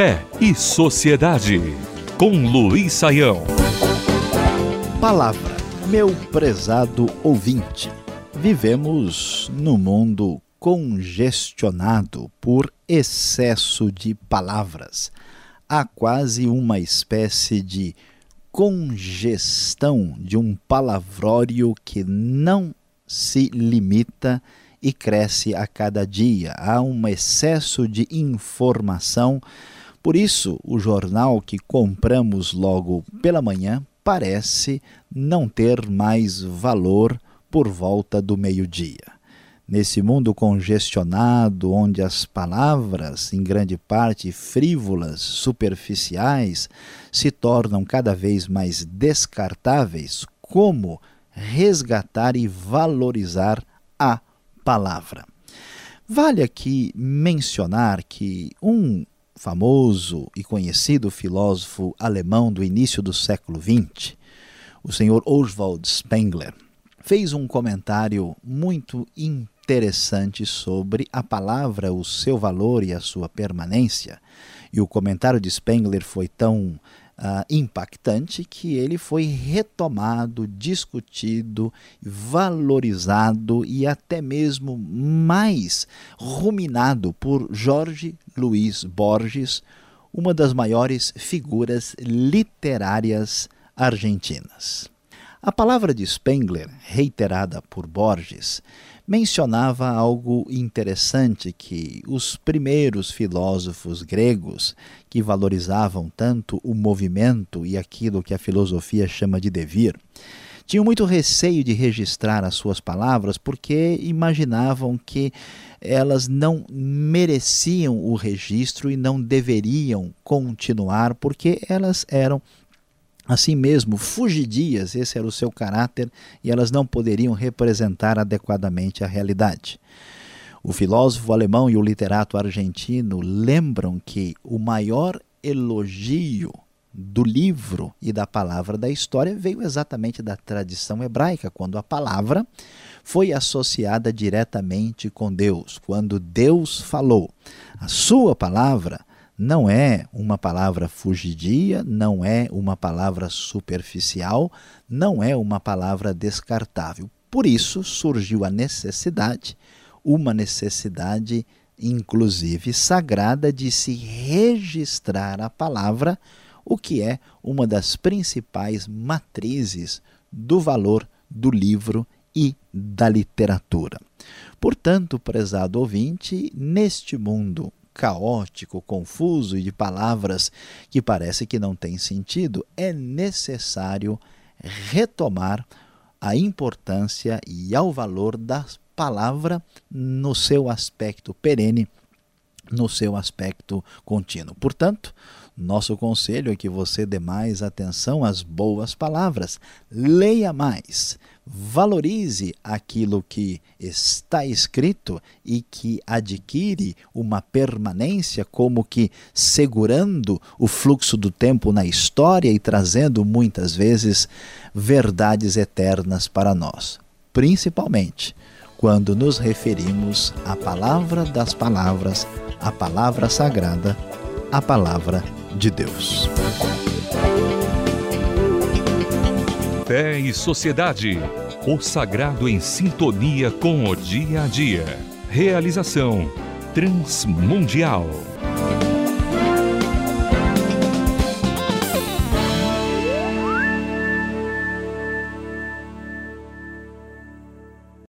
Fé e Sociedade, com Luiz Saião. Palavra, meu prezado ouvinte. Vivemos no mundo congestionado por excesso de palavras. Há quase uma espécie de congestão de um palavrório que não se limita e cresce a cada dia. Há um excesso de informação. Por isso, o jornal que compramos logo pela manhã parece não ter mais valor por volta do meio-dia. Nesse mundo congestionado, onde as palavras, em grande parte frívolas, superficiais, se tornam cada vez mais descartáveis, como resgatar e valorizar a palavra? Vale aqui mencionar que um famoso e conhecido filósofo alemão do início do século XX, o senhor Oswald Spengler, fez um comentário muito interessante sobre a palavra, o seu valor e a sua permanência. E o comentário de Spengler foi tão uh, impactante que ele foi retomado, discutido, valorizado e até mesmo mais ruminado por Jorge Luiz Borges, uma das maiores figuras literárias argentinas. A palavra de Spengler, reiterada por Borges, mencionava algo interessante que os primeiros filósofos gregos, que valorizavam tanto o movimento e aquilo que a filosofia chama de devir, tinham muito receio de registrar as suas palavras porque imaginavam que elas não mereciam o registro e não deveriam continuar porque elas eram assim mesmo, fugidias, esse era o seu caráter, e elas não poderiam representar adequadamente a realidade. O filósofo alemão e o literato argentino lembram que o maior elogio do livro e da palavra da história veio exatamente da tradição hebraica, quando a palavra foi associada diretamente com Deus, quando Deus falou. A sua palavra não é uma palavra fugidia, não é uma palavra superficial, não é uma palavra descartável. Por isso surgiu a necessidade, uma necessidade inclusive sagrada, de se registrar a palavra, o que é uma das principais matrizes do valor do livro e da literatura. Portanto, prezado ouvinte, neste mundo caótico, confuso e de palavras que parece que não têm sentido, é necessário retomar a importância e ao valor da palavra no seu aspecto perene, no seu aspecto contínuo. Portanto, nosso conselho é que você dê mais atenção às boas palavras, leia mais, valorize aquilo que está escrito e que adquire uma permanência, como que segurando o fluxo do tempo na história e trazendo muitas vezes verdades eternas para nós, principalmente quando nos referimos à palavra das palavras, à palavra sagrada, à palavra de Deus. Fé e Sociedade. O sagrado em sintonia com o dia a dia. Realização Transmundial.